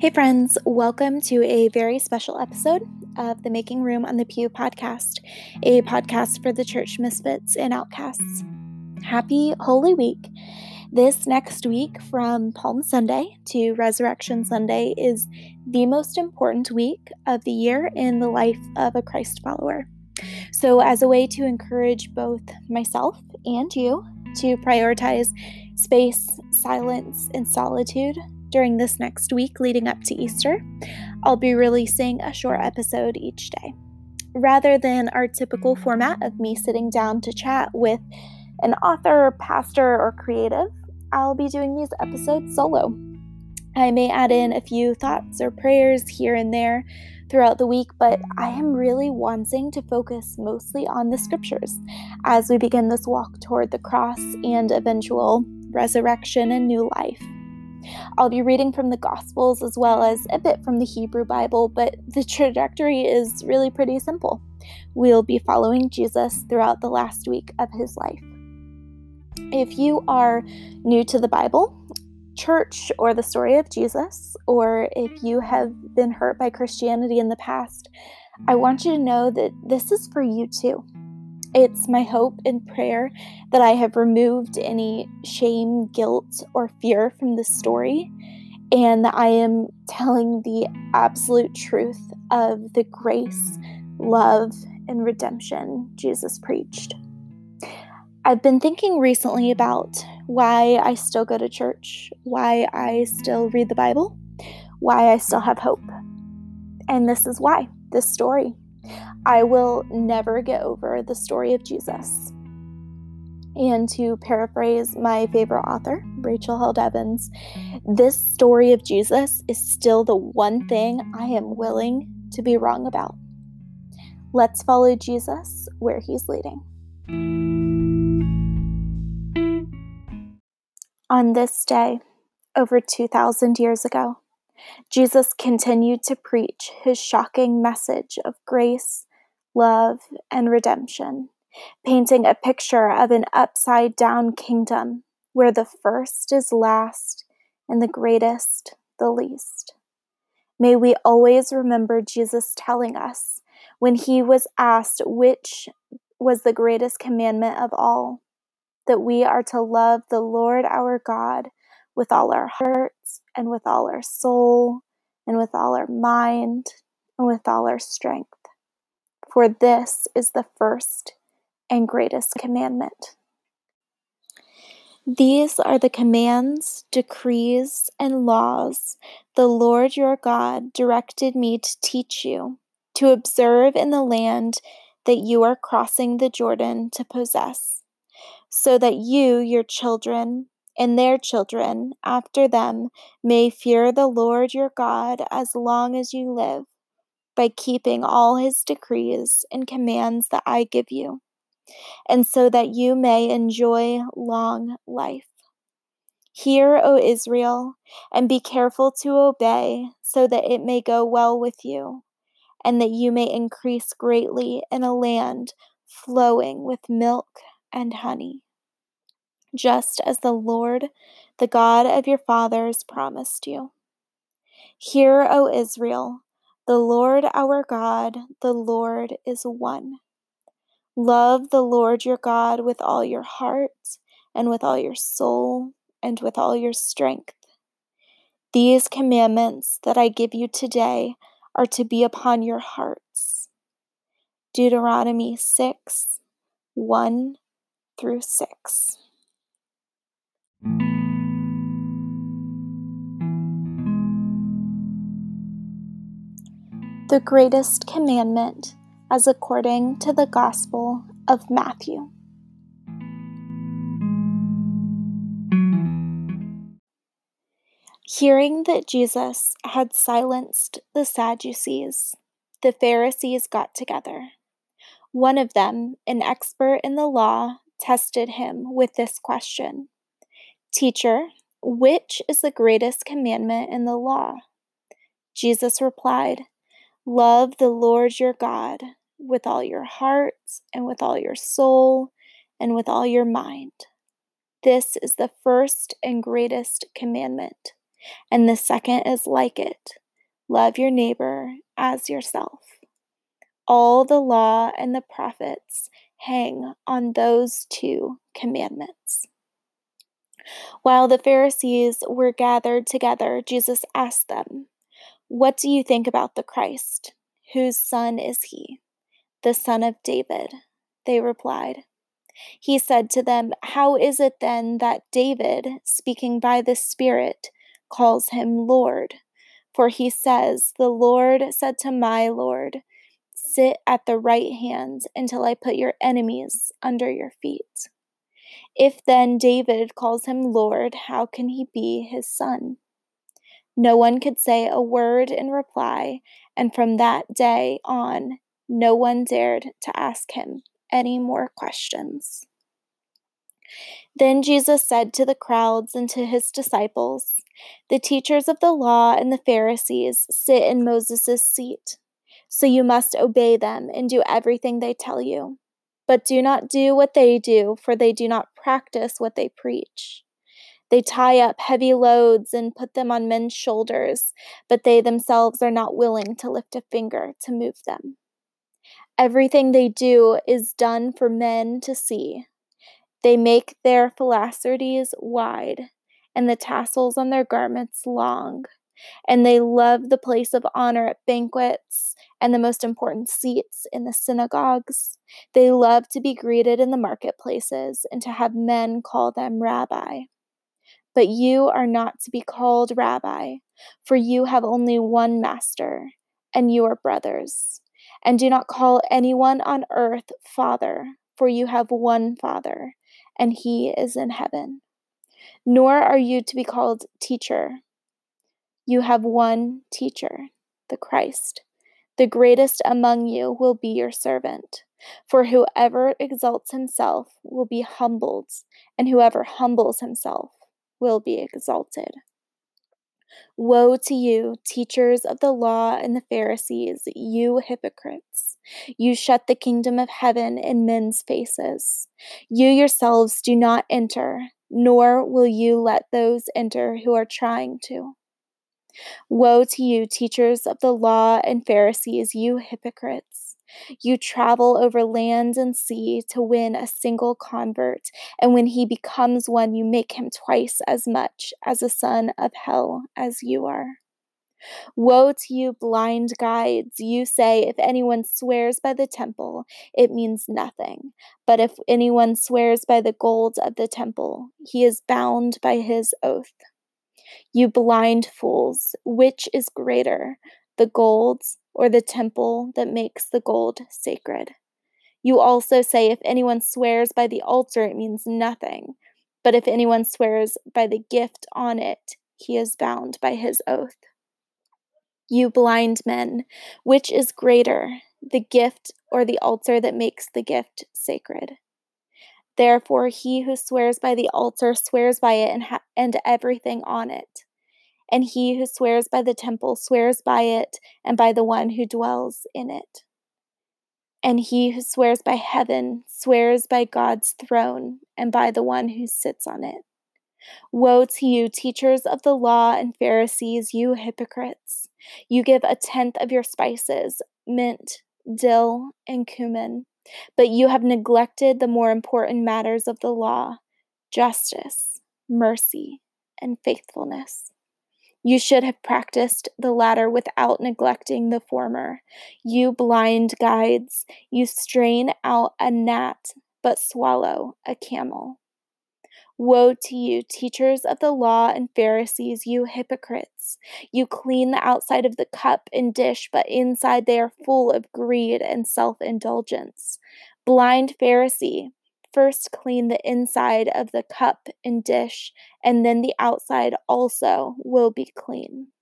Hey, friends, welcome to a very special episode of the Making Room on the Pew podcast, a podcast for the church misfits and outcasts. Happy Holy Week. This next week, from Palm Sunday to Resurrection Sunday, is the most important week of the year in the life of a Christ follower. So, as a way to encourage both myself and you to prioritize space, silence, and solitude during this next week leading up to Easter, I'll be releasing a short episode each day. Rather than our typical format of me sitting down to chat with an author, pastor, or creative, I'll be doing these episodes solo. I may add in a few thoughts or prayers here and there throughout the week, but I am really wanting to focus mostly on the scriptures as we begin this walk toward the cross and eventual resurrection and new life. I'll be reading from the Gospels as well as a bit from the Hebrew Bible, but the trajectory is really pretty simple. We'll be following Jesus throughout the last week of his life. If you are new to the Bible, church, or the story of Jesus, or if you have been hurt by Christianity in the past, I want you to know that this is for you too. It's my hope and prayer that I have removed any shame, guilt, or fear from this story, and that I am telling the absolute truth of the grace, love, and redemption Jesus preached. I've been thinking recently about why I still go to church, why I still read the Bible, why I still have hope. And this is why this story. I will never get over the story of Jesus. And to paraphrase my favorite author, Rachel Held Evans, this story of Jesus is still the one thing I am willing to be wrong about. Let's follow Jesus where he's leading. On this day, over 2,000 years ago, Jesus continued to preach his shocking message of grace, love, and redemption, painting a picture of an upside down kingdom where the first is last and the greatest the least. May we always remember Jesus telling us when he was asked which was the greatest commandment of all that we are to love the Lord our God with all our hearts and with all our soul and with all our mind and with all our strength. For this is the first and greatest commandment. These are the commands, decrees, and laws the Lord your God directed me to teach you, to observe in the land that you are crossing the Jordan to possess, so that you, your children, and their children after them may fear the Lord your God as long as you live by keeping all his decrees and commands that I give you, and so that you may enjoy long life. Hear, O Israel, and be careful to obey, so that it may go well with you, and that you may increase greatly in a land flowing with milk and honey, just as the Lord, the God of your fathers, promised you. Hear, O Israel, the Lord our God, the Lord is one. Love the Lord your God with all your heart, and with all your soul, and with all your strength. These commandments that I give you today are to be upon your hearts. Deuteronomy 6 1 through 6. The greatest commandment as according to the Gospel of Matthew. Hearing that Jesus had silenced the Sadducees, the Pharisees got together. One of them, an expert in the law, tested him with this question Teacher, which is the greatest commandment in the law? Jesus replied, Love the Lord your God with all your heart and with all your soul and with all your mind. This is the first and greatest commandment. and the second is like it love your neighbor as yourself. All the law and the prophets hang on those two commandments. While the Pharisees were gathered together, Jesus asked them, What do you think about the Christ? Whose son is he? The son of David. They replied. He said to them, How is it then that David, speaking by the Spirit, calls him Lord? For he says, The Lord said to my Lord, Sit at the right hand until I put your enemies under your feet. If then David calls him Lord, how can he be his son? No one could say a word in reply, and from that day on, no one dared to ask him any more questions. Then Jesus said to the crowds and to his disciples, The teachers of the law and the Pharisees sit in Moses' seat, so you must obey them and do everything they tell you. But do not do what they do, for they do not practice what they preach. They tie up heavy loads and put them on men's shoulders, but they themselves are not willing to lift a finger to move them. Everything they do is done for men to see. They make their phylacteries wide and the tassels on their garments long, and they love the place of honor at banquets and the most important seats in the synagogues. They love to be greeted in the marketplaces and to have men call them rabbi. But you are not to be called rabbi, for you have only one master, and you are brothers. And do not call anyone on earth Father, for you have one Father, and he is in heaven. Nor are you to be called teacher. You have one teacher, the Christ. The greatest among you will be your servant. For whoever exalts himself will be humbled, and whoever humbles himself will be exalted. Woe to you, teachers of the law and the Pharisees, you hypocrites! You shut the kingdom of heaven in men's faces. You yourselves do not enter, nor will you let those enter who are trying to. Woe to you, teachers of the law and Pharisees, you hypocrites! You travel over land and sea to win a single convert, and when he becomes one, you make him twice as much as a son of hell as you are. Woe to you, blind guides! You say, if anyone swears by the temple, it means nothing. But if anyone swears by the gold of the temple, he is bound by his oath. You blind fools, which is greater, the golds, or the temple that makes the gold sacred. You also say, if anyone swears by the altar, it means nothing. But if anyone swears by the gift on it, he is bound by his oath. You blind men, which is greater, the gift or the altar that makes the gift sacred? Therefore, he who swears by the altar swears by it and, ha- and everything on it and he who swears by the temple swears by it and by the one who dwells in it. And he who swears by heaven swears by God's throne and by the one who sits on it. Woe to you, teachers of the law and Pharisees, you hypocrites! You give a tenth of your spices, mint, dill, and cumin, but you have neglected the more important matters of the law justice, mercy, and faithfulness. You should have practiced the latter without neglecting the former. You blind guides, you strain out a gnat, but swallow a camel. Woe to you, teachers of the law and Pharisees, you hypocrites! You clean the outside of the cup and dish, but inside they are full of greed and self indulgence. Blind Pharisee! First, clean the inside of the cup and dish, and then the outside also will be clean.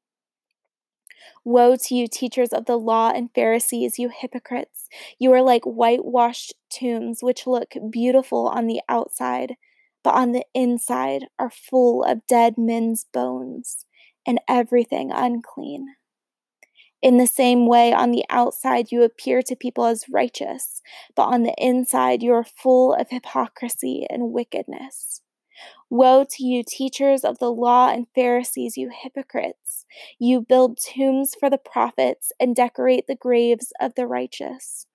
Woe to you, teachers of the law and Pharisees, you hypocrites! You are like whitewashed tombs, which look beautiful on the outside, but on the inside are full of dead men's bones and everything unclean. In the same way, on the outside, you appear to people as righteous, but on the inside, you are full of hypocrisy and wickedness. Woe to you, teachers of the law and Pharisees, you hypocrites! You build tombs for the prophets and decorate the graves of the righteous.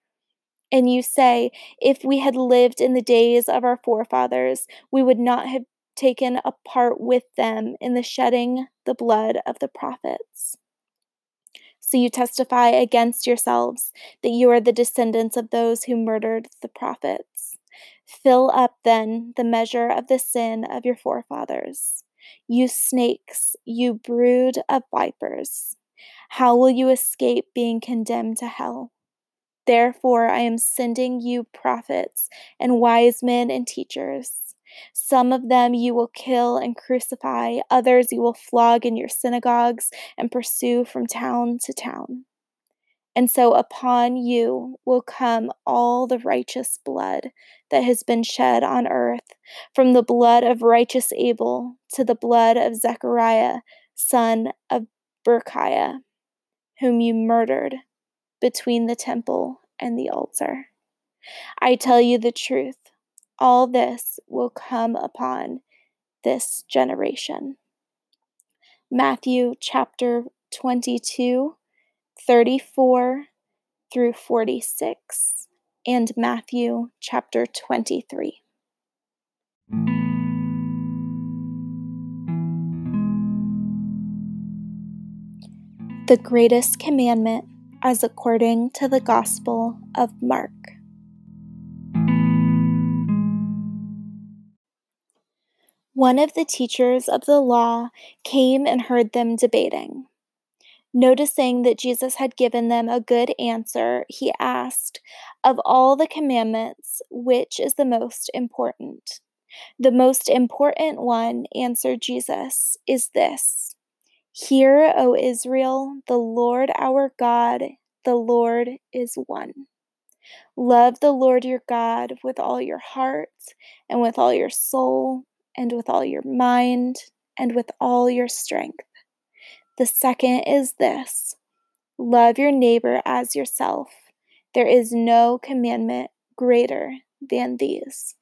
And you say, If we had lived in the days of our forefathers, we would not have taken a part with them in the shedding the blood of the prophets. So you testify against yourselves that you are the descendants of those who murdered the prophets. Fill up then the measure of the sin of your forefathers. You snakes, you brood of vipers, how will you escape being condemned to hell? Therefore, I am sending you prophets and wise men and teachers. Some of them you will kill and crucify, others you will flog in your synagogues and pursue from town to town. And so upon you will come all the righteous blood that has been shed on earth, from the blood of righteous Abel to the blood of Zechariah, son of Berechiah, whom you murdered between the temple and the altar. I tell you the truth, all this will come upon this generation. Matthew chapter 22, 34 through 46, and Matthew chapter 23. The greatest commandment as according to the Gospel of Mark. One of the teachers of the law came and heard them debating. Noticing that Jesus had given them a good answer, he asked, Of all the commandments, which is the most important? The most important one, answered Jesus, is this Hear, O Israel, the Lord our God, the Lord is one. Love the Lord your God with all your heart, and with all your soul, and with all your mind, and with all your strength. The second is this love your neighbor as yourself. There is no commandment greater than these.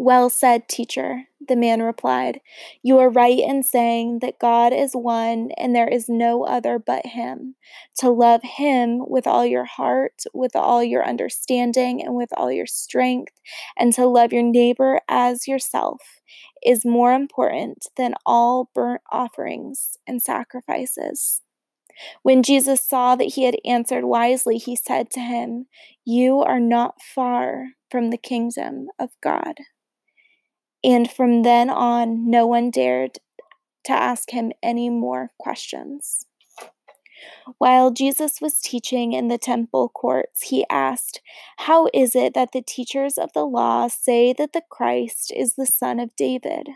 Well said, teacher, the man replied. You are right in saying that God is one and there is no other but Him. To love Him with all your heart, with all your understanding, and with all your strength, and to love your neighbor as yourself is more important than all burnt offerings and sacrifices. When Jesus saw that he had answered wisely, he said to him, You are not far from the kingdom of God. And from then on, no one dared to ask him any more questions. While Jesus was teaching in the temple courts, he asked, How is it that the teachers of the law say that the Christ is the son of David?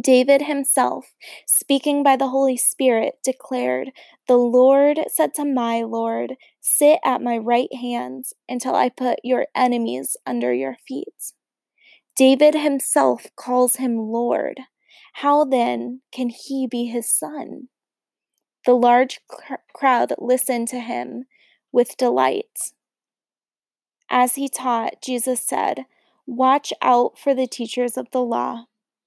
David himself, speaking by the Holy Spirit, declared, The Lord said to my Lord, Sit at my right hand until I put your enemies under your feet. David himself calls him Lord. How then can he be his son? The large cr- crowd listened to him with delight. As he taught, Jesus said, Watch out for the teachers of the law.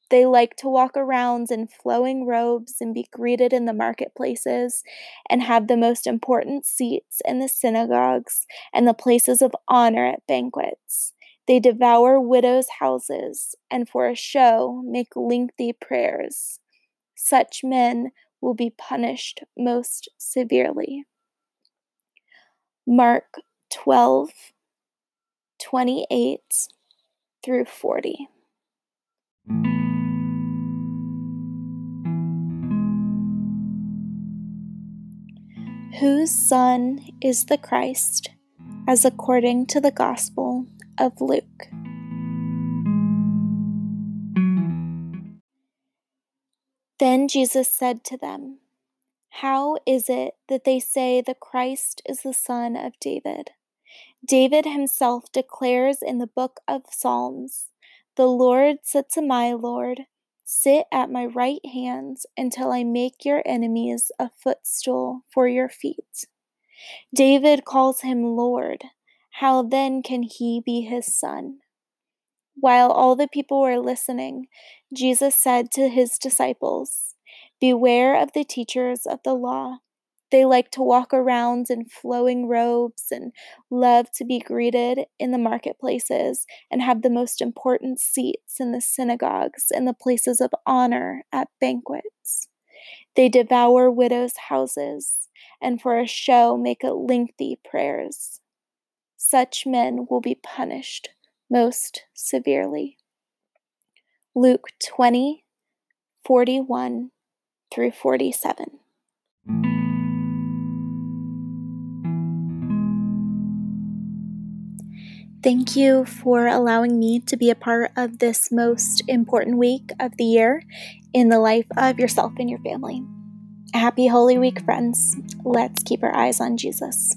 They like to walk around in flowing robes and be greeted in the marketplaces and have the most important seats in the synagogues and the places of honor at banquets. They devour widows' houses and for a show make lengthy prayers. Such men will be punished most severely. Mark 12, 28 through 40. Whose Son is the Christ, as according to the Gospel of Luke. Then Jesus said to them, How is it that they say the Christ is the son of David? David himself declares in the book of Psalms, The Lord said to my Lord, Sit at my right hand until I make your enemies a footstool for your feet. David calls him Lord. How then can he be his son? While all the people were listening, Jesus said to his disciples, Beware of the teachers of the law. They like to walk around in flowing robes and love to be greeted in the marketplaces and have the most important seats in the synagogues and the places of honor at banquets. They devour widows' houses and for a show make lengthy prayers. Such men will be punished most severely. Luke 20, 41 through 47. Thank you for allowing me to be a part of this most important week of the year in the life of yourself and your family. Happy Holy Week, friends. Let's keep our eyes on Jesus.